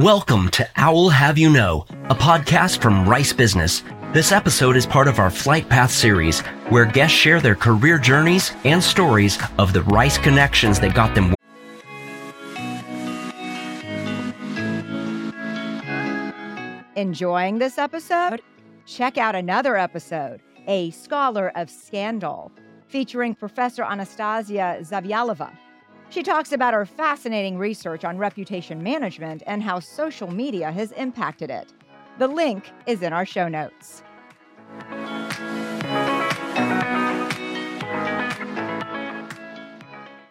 Welcome to Owl Have You Know, a podcast from Rice Business. This episode is part of our Flight Path series, where guests share their career journeys and stories of the Rice connections that got them. Enjoying this episode? Check out another episode, A Scholar of Scandal, featuring Professor Anastasia Zavyalova. She talks about her fascinating research on reputation management and how social media has impacted it. The link is in our show notes.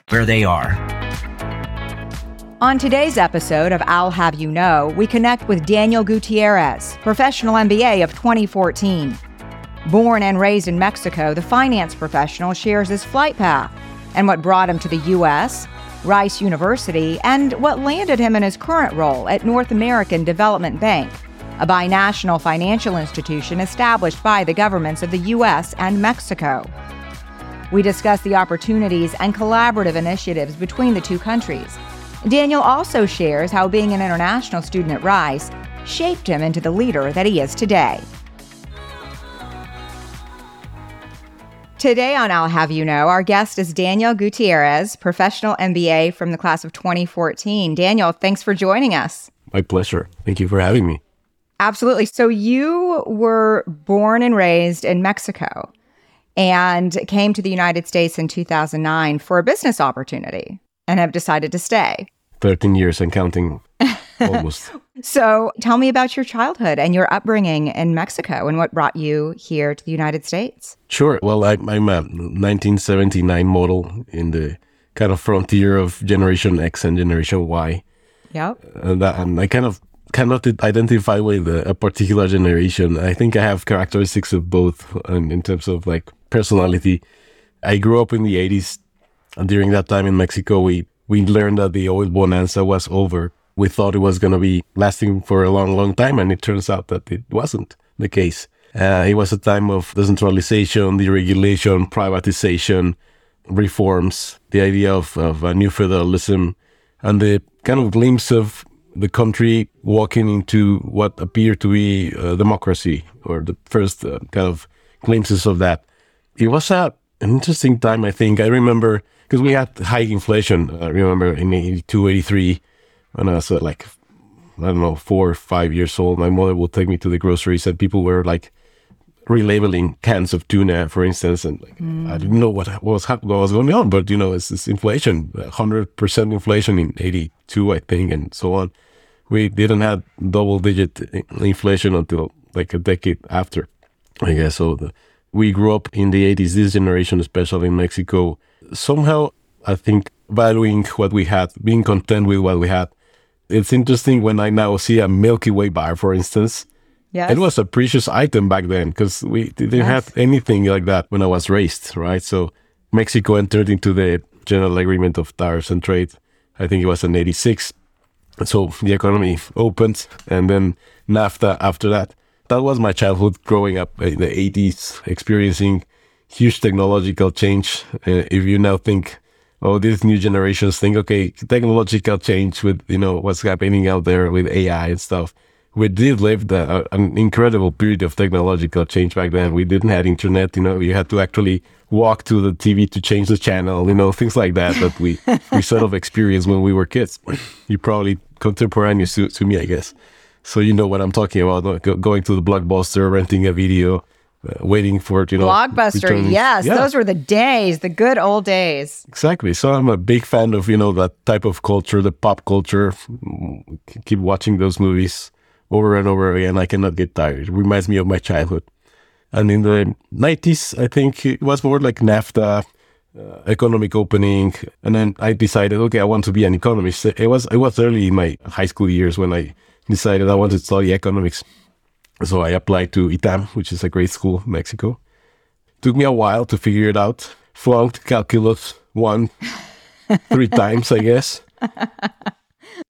Where they are. On today's episode of Owl Have You Know, we connect with Daniel Gutierrez, professional MBA of 2014. Born and raised in Mexico, the finance professional shares his flight path and what brought him to the U.S., Rice University, and what landed him in his current role at North American Development Bank, a binational financial institution established by the governments of the U.S. and Mexico. We discuss the opportunities and collaborative initiatives between the two countries. Daniel also shares how being an international student at Rice shaped him into the leader that he is today. Today on Owl Have You Know, our guest is Daniel Gutierrez, professional MBA from the class of 2014. Daniel, thanks for joining us. My pleasure. Thank you for having me. Absolutely. So, you were born and raised in Mexico and came to the United States in 2009 for a business opportunity and have decided to stay. 13 years and counting almost. So, tell me about your childhood and your upbringing in Mexico and what brought you here to the United States. Sure. Well, I, am a 1979 model in the kind of frontier of Generation X and Generation Y. Yep. And, that, and I kind of cannot identify with a particular generation. I think I have characteristics of both in, in terms of like personality. I grew up in the 80s. And during that time in Mexico, we, we learned that the oil bonanza was over we thought it was going to be lasting for a long, long time, and it turns out that it wasn't the case. Uh, it was a time of decentralization, deregulation, privatization, reforms, the idea of, of a new federalism, and the kind of glimpse of the country walking into what appeared to be uh, democracy, or the first uh, kind of glimpses of that. It was a, an interesting time, I think. I remember because we had high inflation. I remember in 82, 83, when I was uh, like, I don't know, four or five years old, my mother would take me to the groceries and people were like relabeling cans of tuna, for instance. And like, mm. I didn't know what, what, was, what was going on, but you know, it's this inflation, 100% inflation in 82, I think, and so on. We didn't have double digit inflation until like a decade after, I guess. So the, we grew up in the 80s, this generation, especially in Mexico, somehow I think valuing what we had, being content with what we had, it's interesting when I now see a Milky Way bar, for instance. Yes. It was a precious item back then because we didn't yes. have anything like that when I was raised, right? So Mexico entered into the General Agreement of Tariffs and Trade. I think it was in 86. So the economy opened and then NAFTA after that. That was my childhood growing up in the 80s, experiencing huge technological change. Uh, if you now think oh, these new generations think, okay, technological change with, you know, what's happening out there with AI and stuff. We did live the, uh, an incredible period of technological change back then. We didn't have internet, you know, you had to actually walk to the TV to change the channel, you know, things like that that we, we sort of experienced when we were kids. You probably contemporaneous to, to me, I guess. So you know what I'm talking about, going to the blockbuster, renting a video, waiting for it, you know. Blockbuster, yes, yeah. those were the days, the good old days. Exactly. So I'm a big fan of you know that type of culture, the pop culture. Keep watching those movies over and over again. I cannot get tired. It reminds me of my childhood. And in the 90s, I think it was more like NAFTA, uh, economic opening, and then I decided, okay, I want to be an economist. It was it was early in my high school years when I decided I wanted to study economics. So I applied to ITAM, which is a great school in Mexico. Took me a while to figure it out. Flunked calculus one, three times, I guess.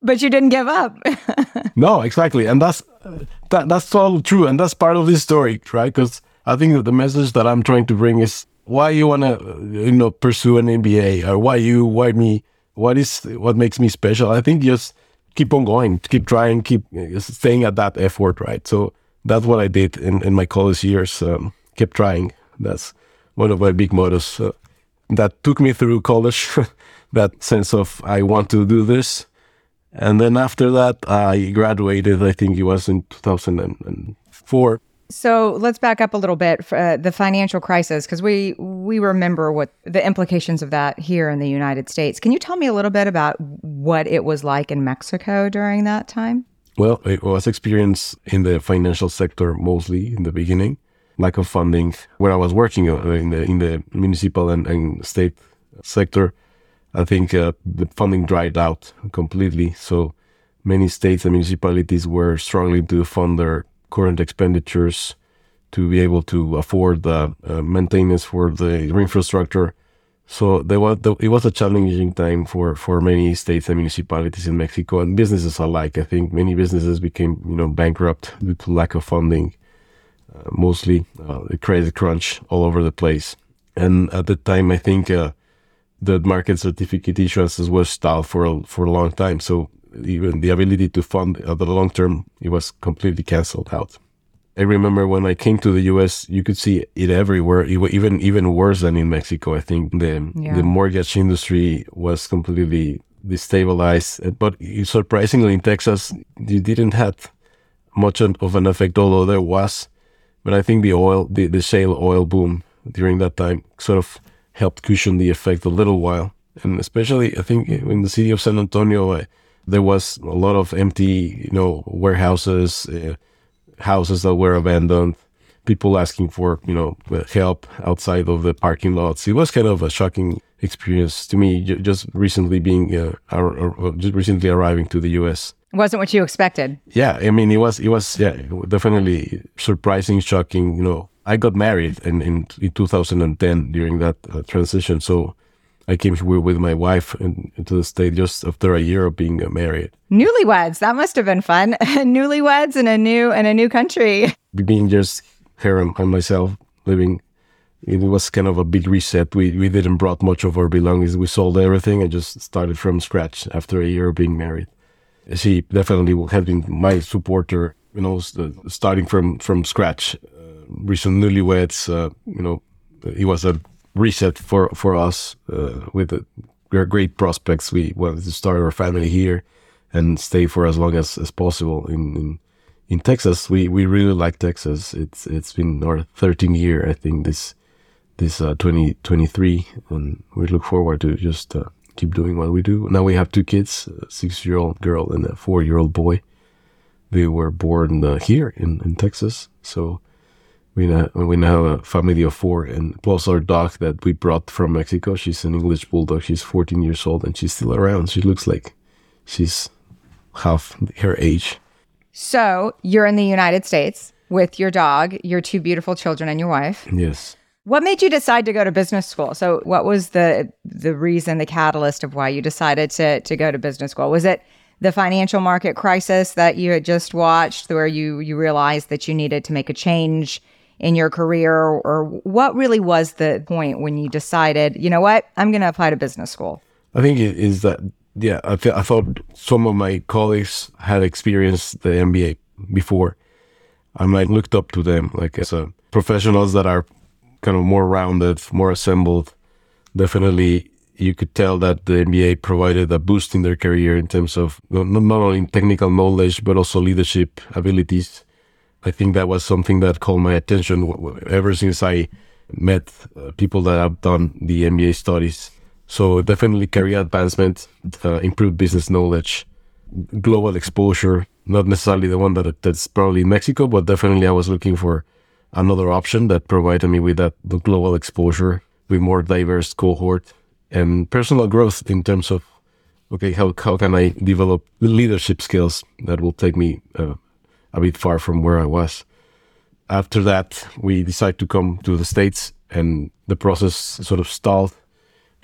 But you didn't give up. no, exactly, and that's that, that's all true, and that's part of this story, right? Because I think that the message that I'm trying to bring is why you want to, you know, pursue an MBA, or why you, why me, what is what makes me special. I think just keep on going, keep trying, keep uh, staying at that effort, right? So that's what I did in, in my college years. Um, kept trying. That's one of my big mottos. Uh, that took me through college. that sense of I want to do this, and then after that, I graduated. I think it was in 2004. So let's back up a little bit for uh, the financial crisis because we we remember what the implications of that here in the United States. Can you tell me a little bit about what it was like in Mexico during that time? Well, it was experience in the financial sector mostly in the beginning, lack of funding. Where I was working uh, in the in the municipal and, and state sector, I think uh, the funding dried out completely. So many states and municipalities were struggling to fund their current expenditures to be able to afford the uh, maintenance for the infrastructure. So there was the, it was a challenging time for, for many states and municipalities in Mexico and businesses alike. I think many businesses became you know bankrupt due to lack of funding, uh, mostly uh, the credit crunch all over the place. And at the time, I think uh, the market certificate issuances was stalled for a, for a long time. So even the ability to fund uh, the long term, it was completely canceled out. I remember when I came to the U.S., you could see it everywhere, even even worse than in Mexico. I think the yeah. the mortgage industry was completely destabilized. Eh, but surprisingly, in Texas, you didn't have much of an effect, although there was. But I think the oil, the, the shale oil boom during that time, sort of helped cushion the effect a little while. And especially, I think eh, in the city of San Antonio, I, there was a lot of empty, you know, warehouses, uh, houses that were abandoned, people asking for, you know, help outside of the parking lots. It was kind of a shocking experience to me, just recently being, uh, just recently arriving to the U.S. Wasn't what you expected. Yeah, I mean, it was, it was, yeah, definitely surprising, shocking. You know, I got married in in, in 2010 during that uh, transition, so I came here with my wife into the state just after a year of being married. Newlyweds. That must have been fun. Newlyweds in a new in a new country. Being just here and myself living, it was kind of a big reset. We we didn't brought much of our belongings. We sold everything and just started from scratch after a year of being married. She definitely has been my supporter. You know, starting from from scratch. Uh, recent newlyweds. Uh, you know, it was a reset for for us uh, with the great prospects. We wanted to start our family here and stay for as long as, as possible in, in in Texas. We we really like Texas. It's it's been our 13th year, I think this this uh, 2023, and we look forward to just uh, keep doing what we do. Now we have two kids, a six year old girl and a four year old boy. They were born uh, here in, in Texas, so we now, we now have a family of four, and plus our dog that we brought from Mexico. She's an English bulldog. She's 14 years old, and she's still around. She looks like she's half her age. So you're in the United States with your dog, your two beautiful children, and your wife. Yes. What made you decide to go to business school? So, what was the the reason, the catalyst of why you decided to to go to business school? Was it the financial market crisis that you had just watched, where you you realized that you needed to make a change in your career or what really was the point when you decided you know what? I'm going to apply to business school i think it is that yeah I, I thought some of my colleagues had experienced the mba before. And i looked up to them like as a professionals that are kind of more rounded more assembled. Definitely you could tell that the MBA provided a boost in their career in terms of not only technical knowledge but also leadership abilities I think that was something that called my attention ever since I met uh, people that have done the MBA studies. So definitely career advancement, uh, improved business knowledge, global exposure. Not necessarily the one that that's probably in Mexico, but definitely I was looking for another option that provided me with that the global exposure, with more diverse cohort, and personal growth in terms of okay, how how can I develop leadership skills that will take me uh, a bit far from where I was. After that, we decided to come to the States and the process sort of stalled.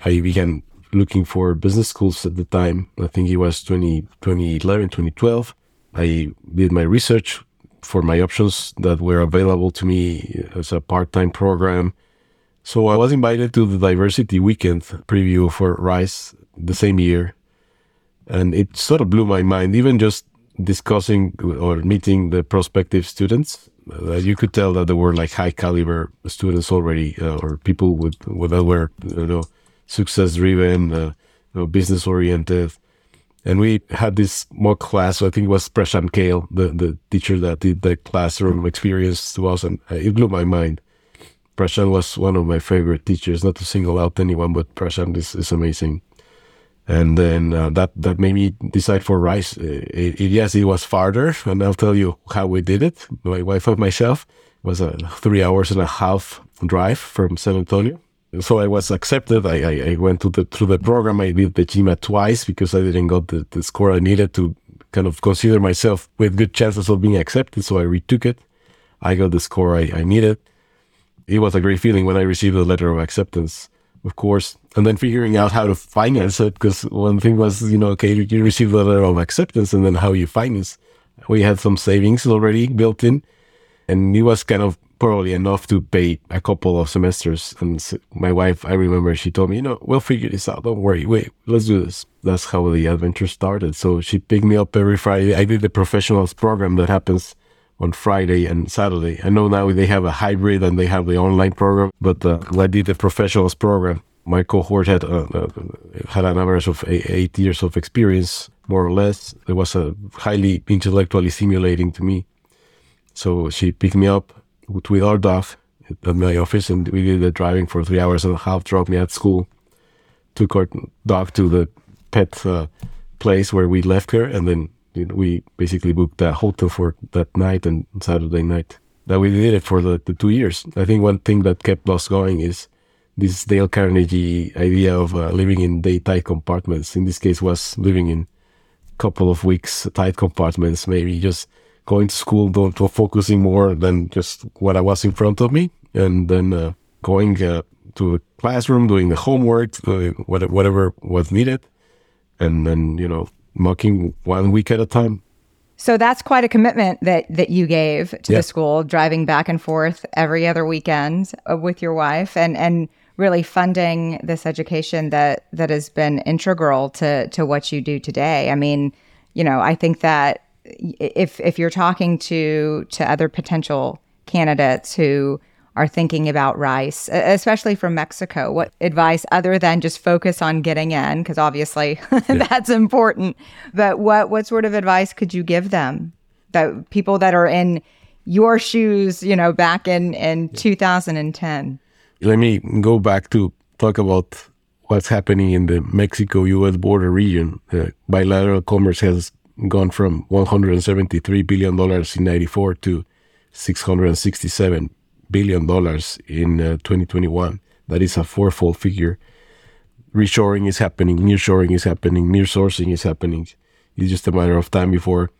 I began looking for business schools at the time. I think it was 20, 2011, 2012. I did my research for my options that were available to me as a part time program. So I was invited to the diversity weekend preview for Rice the same year And it sort of blew my mind, even just discussing or meeting the prospective students. Uh, you could tell that there were like high caliber students already, uh, or people with, with that were, you know, success driven, uh, you know, business oriented. And we had this mock class. I think it was Prashant Kale, the, the teacher that did the classroom experience to us. And it blew my mind. Prashant was one of my favorite teachers, not to single out anyone, but Prashant is, is amazing. And then uh, that, that made me decide for Rice. It, it, yes, it was farther, and I'll tell you how we did it. My wife and myself was a three hours and a half drive from San Antonio. So I was accepted. I, I, I went to the, through the program. I did the GMAT twice because I didn't got the, the score I needed to kind of consider myself with good chances of being accepted. So I retook it. I got the score I, I needed it was a great feeling when I received the letter of acceptance, of course, and then figuring out how to finance it. Because one thing was, you know, okay, you receive the letter of acceptance, and then how you finance. We had some savings already built in, and it was kind of probably enough to pay a couple of semesters. And my wife, I remember, she told me, you know, we'll figure this out. Don't worry. Wait, let's do this. That's how the adventure started. So she picked me up every Friday. I did the professionals program that happens on Friday and Saturday. I know now they have a hybrid and they have the online program, but uh, I did the professionals program. My cohort had uh, uh, had an average of eight, years of experience, more or less. It was uh, highly intellectually stimulating to me. So she picked me up with our dog at my office, and we did the driving for three hours and a half. Dropped me at school, took our dog to the pet uh, place where we left her, and then we basically booked a hotel for that night and Saturday night. That we did it for the, the two years. I think one thing that kept us going is this Dale Carnegie idea of uh, living in day tight compartments. In this case, was living in a couple of weeks tight compartments, maybe just going to school, don't, focusing more than just what I was in front of me, and then uh, going uh, to the classroom, doing the homework, whatever was needed, and then you know mucking one week at a time. So that's quite a commitment that that you gave to yeah. the school, driving back and forth every other weekend uh, with your wife, and and really funding this education that that has been integral to to what you do today. I mean, you know, I think that if if you're talking to to other potential candidates who are thinking about rice, especially from Mexico? What advice, other than just focus on getting in, because obviously that's important, but what, what sort of advice could you give them? That people that are in your shoes, you know, back in, in 2010? Let me go back to talk about what's happening in the Mexico US border region. Uh, bilateral commerce has gone from $173 billion in 94 to 667 billion dollars in uh, 2021. That is a fourfold figure. Reshoring is happening, nearshoring is happening, near sourcing is happening. It's just a matter of time before,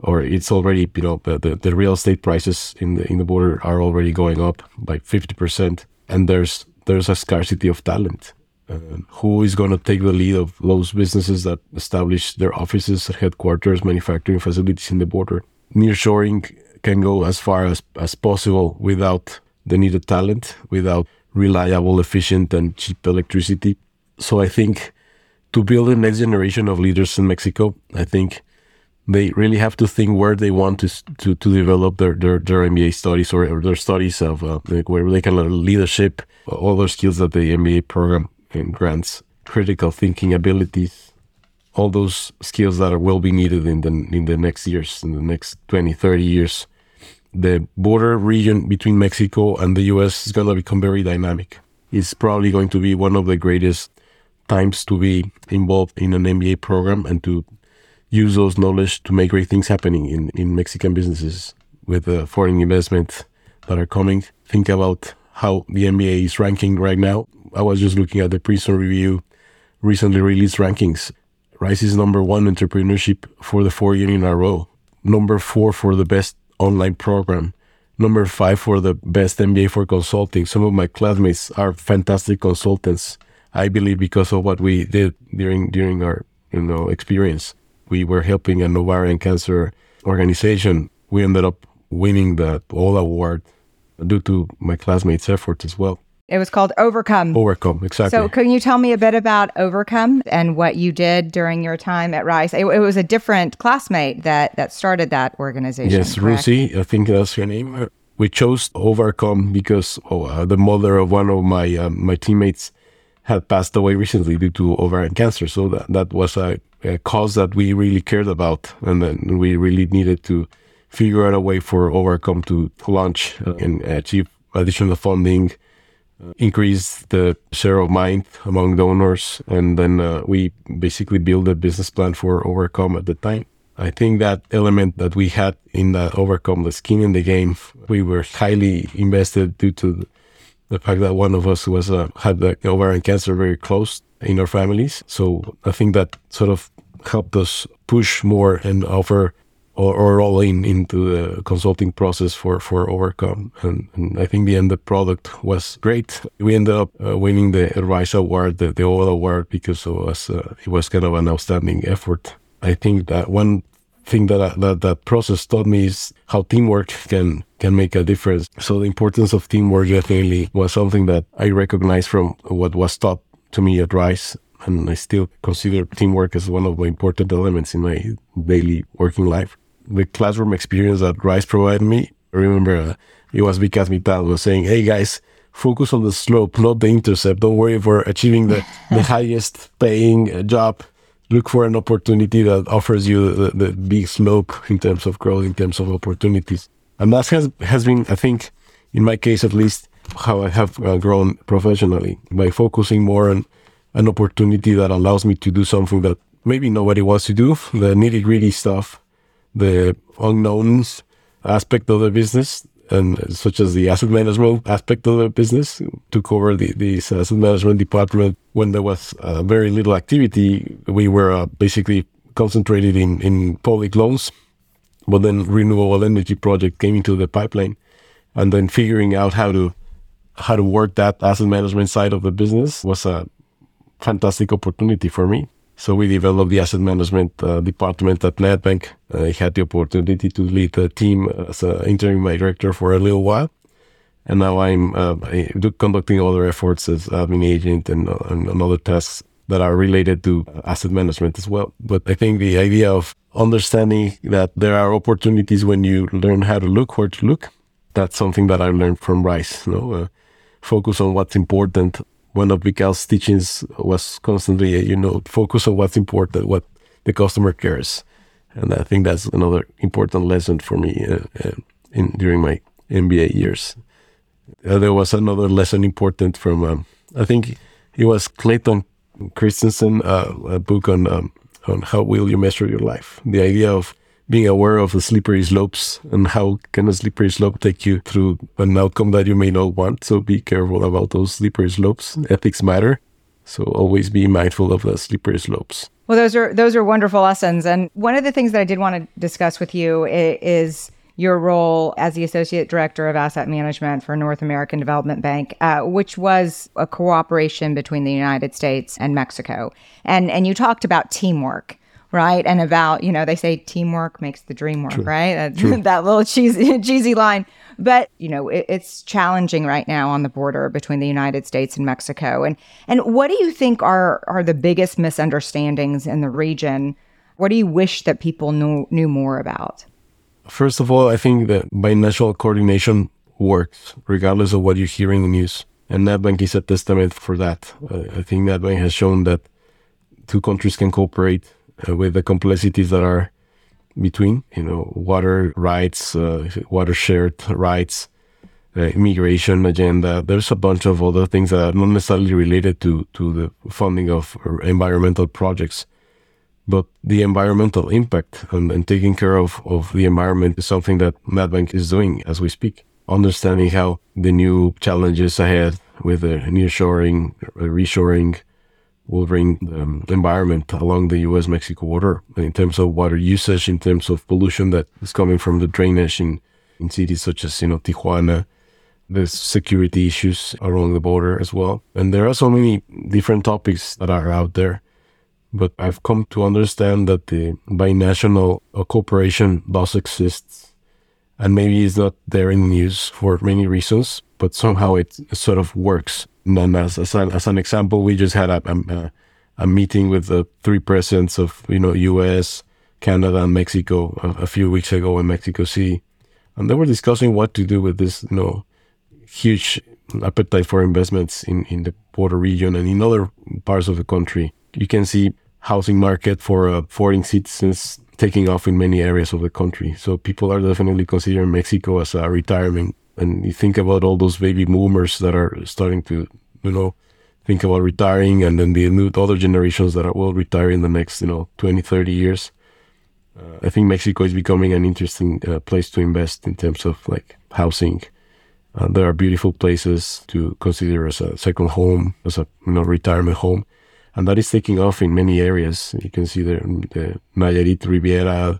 or it's already you know the, the, the real estate prices in the in the border are already going up by 50 percent, and there's there's a scarcity of talent. Uh, who is going to take the lead of those businesses that establish their offices, headquarters, manufacturing facilities in the border? Nearshoring can go as far as, as possible without the needed talent, without reliable, efficient, and cheap electricity. So I think to build the next generation of leaders in Mexico, I think they really have to think where they want to to, to develop their, their, their MBA studies or, their studies of uh, like where they can learn leadership, all those skills that the MBA program grants, critical thinking abilities, all those skills that are, will be needed in the in the next years, in the next 20, 30 years the border region between Mexico and the US is going to become very dynamic. It's probably going to be one of the greatest times to be involved in an MBA program and to use those knowledge to make great things happening in, in Mexican businesses with the foreign investment that are coming. Think about how the MBA is ranking right now. I was just looking at the Princeton Review recently released rankings. Rice is number one entrepreneurship for the four year in a row, number four for the best online program. Number five for the best MBA for consulting. Some of my classmates are fantastic consultants. I believe because of what we did during during our you know experience. We were helping an ovarian cancer organization. We ended up winning the Owl Award due to my classmates' efforts as well. It was called Ovarcome. Ovarcome, exactly. So, can you tell me a bit about Ovarcome and what you did during your time at Rice? It, it was a different classmate that that started that organization. yes, correct? Rusi, I think that's her name. We chose Ovarcome because oh, uh, the mother of one of my um, my teammates had passed away recently due to ovarian cancer. So that, that was a, a cause that we really cared about, and then we really needed to figure out a way for Ovarcome to launch uh, and achieve additional funding, uh, increase the share of mind among donors, and then uh, we basically build a business plan for Ovarcome at the time. I think that element that we had in that Ovarcome, the skin in the game, we were highly invested due to the fact that one of us was uh, had the ovarian cancer very close in our families. So I think that sort of helped us push more and offer or, or all in into the consulting process for for Ovarcome. And, and I think the end the product was great. We ended up uh, winning the Rice Award, the, the Owl Award, because it was uh, it was kind of an outstanding effort. I think that one thing that, I, that that process taught me is how teamwork can can make a difference. So the importance of teamwork definitely was something that I recognized from what was taught to me at Rice, and I still consider teamwork as one of the important elements in my daily working life. The classroom experience that Rice provided me, I remember uh, it was because Mittal was saying, "Hey guys." Focus on the slope, not the intercept. Don't worry for achieving the, the highest paying uh, job look for an opportunity that offers you the, the, big slope in terms of growth, in terms of opportunities. And that has, has been, I think, in my case at least, how I have uh, grown professionally by focusing more on an opportunity that allows me to do something that maybe nobody wants to do, the nitty gritty stuff, the unknowns aspect of the business and such as the asset management aspect of the business took over the, the asset management department. When there was uh, very little activity we were uh, basically concentrated in, in public loans. But then renewable energy project came into the pipeline and then figuring out how to how to work that asset management side of the business was a fantastic opportunity for me so we developed the asset management uh, department at NADBank. I had the opportunity to lead the team as an interim director for a little while. And now I'm uh, conducting other efforts as admin agent and, uh, and other tasks that are related to asset management as well. But I think the idea of understanding that there are opportunities when you learn how to look, where to look, that's something that I learned from Rice. You know, uh, focus on what's important one of Miguel's teachings was constantly, you know, focus on what's important, what the customer cares, and I think that's another important lesson for me uh, uh, in during my MBA years. Uh, there was another lesson important from, um, I think it was Clayton Christensen, uh, a book on um, on how will you measure your life. The idea of being aware of the slippery slopes and how can a slippery slope take you through an outcome that you may not want. So be careful about those slippery slopes. Ethics matter. So always be mindful of the slippery slopes. Well, those are those are wonderful lessons. And one of the things that I did want to discuss with you is your role as the associate director of asset management for North American Development Bank, uh, which was a cooperation between the United States and Mexico. And and you talked about teamwork right? And about, you know, they say teamwork makes the dream work, True. right? That, that little cheesy, cheesy line. But, you know, it, it's challenging right now on the border between the United States and Mexico. And, and what do you think are, are the biggest misunderstandings in the region? What do you wish that people knew, knew more about? First of all, I think that binational coordination works, regardless of what you hear in the news. And NADBank is a testament for that. Uh, I think NADBank has shown that two countries can cooperate uh, with the complexities that are between, you know, water rights, uh, water shared rights, uh, immigration agenda. There's a bunch of other things that are not necessarily related to, to the funding of environmental projects. But the environmental impact and, and taking care of, of the environment is something that NADBank is doing as we speak. Understanding how the new challenges ahead with the nearshoring, reshoring, will bring the um, environment along the U.S. Mexico border in terms of water usage, in terms of pollution that is coming from the drainage in, in cities such as, you know, Tijuana. There's security issues along the border as well. And there are so many different topics that are out there. But I've come to understand that the binational cooperation does exist and maybe it's not there in the news for many reasons, but somehow it sort of works. And as, as, an, as an example, we just had a, a, a meeting with the three presidents of you know U.S., Canada, and Mexico a, a, few weeks ago in Mexico City, and they were discussing what to do with this you know huge appetite for investments in in the border region and in other parts of the country. You can see housing market for uh, foreign citizens taking off in many areas of the country. So people are definitely considering Mexico as a retirement. And you think about all those baby boomers that are starting to, you know, think about retiring and then the new other generations that will retire in the next, you know, 20, 30 years. Uh, I think Mexico is becoming an interesting uh, place to invest in terms of like housing. Uh, there are beautiful places to consider as a second home, as a you know retirement home and that is taking off in many areas. You can see the, the Nayarit Riviera,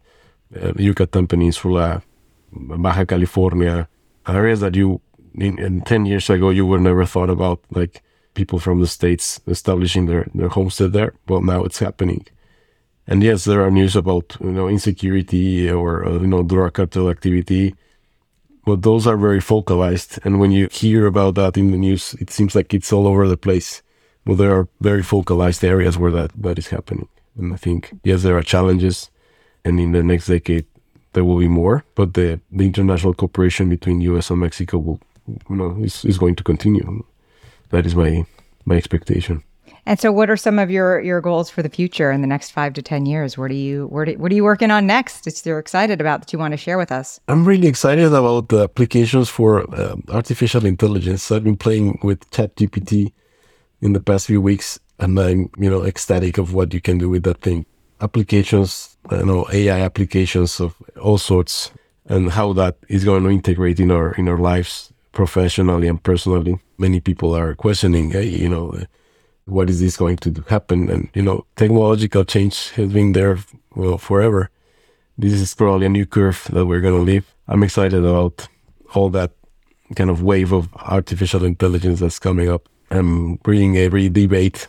uh, Yucatan Peninsula, Baja California, areas that you in, in, 10 years ago you would never thought about, like people from the states establishing their, their homestead there. Well, now it's happening. And yes, there are news about you know insecurity or uh, you know drug cartel activity, but those are very focalized. And when you hear about that in the news, it seems like it's all over the place well, there are very focalized areas where that, that is happening. And I think, yes, there are challenges. And in the next decade, there will be more. But the, the international cooperation between US and Mexico will, you know, is, is going to continue. That is my, my expectation. And so, what are some of your your goals for the future in the next five to ten years? What are you what are, what are you working on next? That you're excited about that you want to share with us? I'm really excited about the applications for uh, artificial intelligence. I've been playing with ChatGPT in the past few weeks, and I'm you know ecstatic of what you can do with that thing. Applications, you know, AI applications of all sorts, and how that is going to integrate in our in our lives professionally and personally. Many people are questioning, hey, you know, what is this going to happen? And you know, technological change has been there well forever. This is probably a new curve that we're going to live. I'm excited about all that kind of wave of artificial intelligence that's coming up. I'm reading every debate,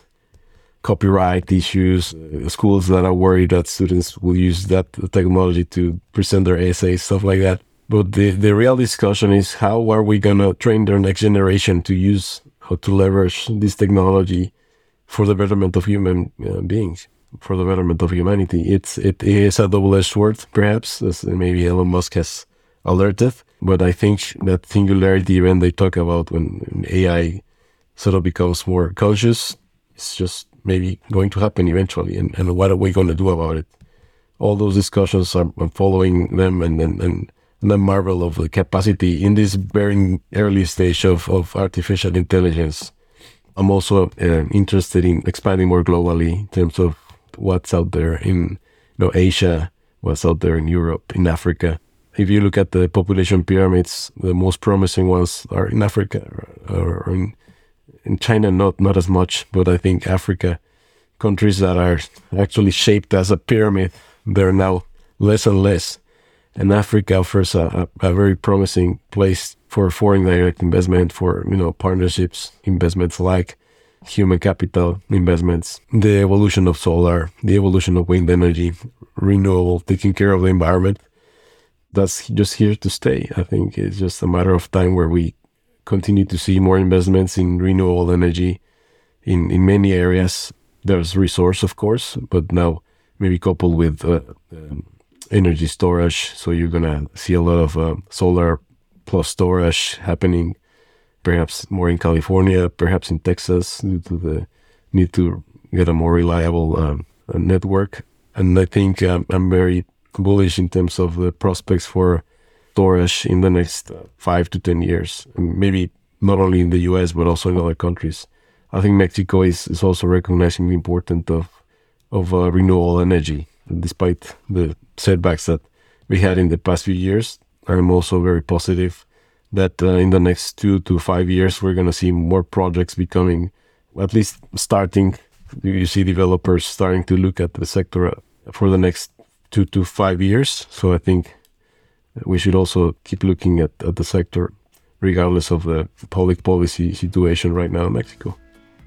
copyright issues, uh, schools that are worried that students will use that technology to present their essays, stuff like that. But the, the real discussion is how are we going to train their next generation to use how to leverage this technology for the betterment of human uh, beings, for the betterment of humanity. It's, it is a double-edged sword, perhaps, as maybe Elon Musk has alerted. But I think that singularity event they talk about when AI sort of becomes more conscious. It's just maybe going to happen eventually. And, and what are we going to do about it? All those discussions, I'm, I'm following them and, and, and, and marvel of the capacity in this very early stage of, of artificial intelligence. I'm also uh, interested in expanding more globally in terms of what's out there in you know, Asia, what's out there in Europe, in Africa. If you look at the population pyramids, the most promising ones are in Africa or in in China, not not as much, but I think Africa, countries that are actually shaped as a pyramid, they're now less and less. And Africa offers a, a, a very promising place for foreign direct investment, for you know partnerships, investments like human capital investments, the evolution of solar, the evolution of wind energy, renewable, taking care of the environment. That's just here to stay. I think it's just a matter of time where we continue to see more investments in renewable energy in, in many areas. There's resource, of course, but now maybe coupled with uh, um, energy storage. So you're going to see a lot of uh, solar plus storage happening, perhaps more in California, perhaps in Texas, due to the need to get a more reliable um, network. And I think um, I'm very bullish in terms of the prospects for storage in the next uh, five to 10 years, maybe not only in the US, but also in other countries. I think Mexico is, is also recognizing the importance of, of uh, renewable energy, despite the setbacks that we had in the past few years. I'm also very positive that uh, in the next two to five years, we're going to see more projects becoming, at least starting. You see developers starting to look at the sector uh, for the next two to five years. So I think we should also keep looking at, at the sector regardless of the public policy situation right now in Mexico.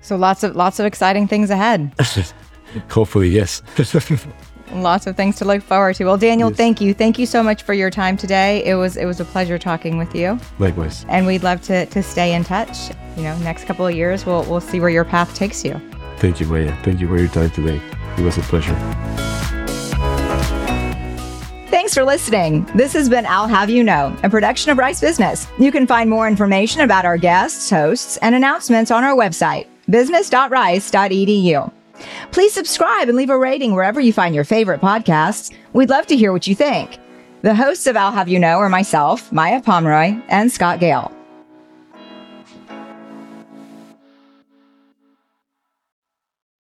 So lots of lots of exciting things ahead. Hopefully, yes. Lots of things to look forward to. Well, Daniel, Yes. thank you. Thank you so much for your time today. It was it was a pleasure talking with you. Likewise. And we'd love to to stay in touch. You know, next couple of years we'll we'll see where your path takes you. Thank you, Maya. Thank you for your time today. It was a pleasure. Thanks for listening. This has been Owl Have You Know, a production of Rice Business. You can find more information about our guests, hosts, and announcements on our website, business.rice.edu. Please subscribe and leave a rating wherever you find your favorite podcasts. We'd love to hear what you think. The hosts of Owl Have You Know are myself, Maya Pomroy, and Scott Gale.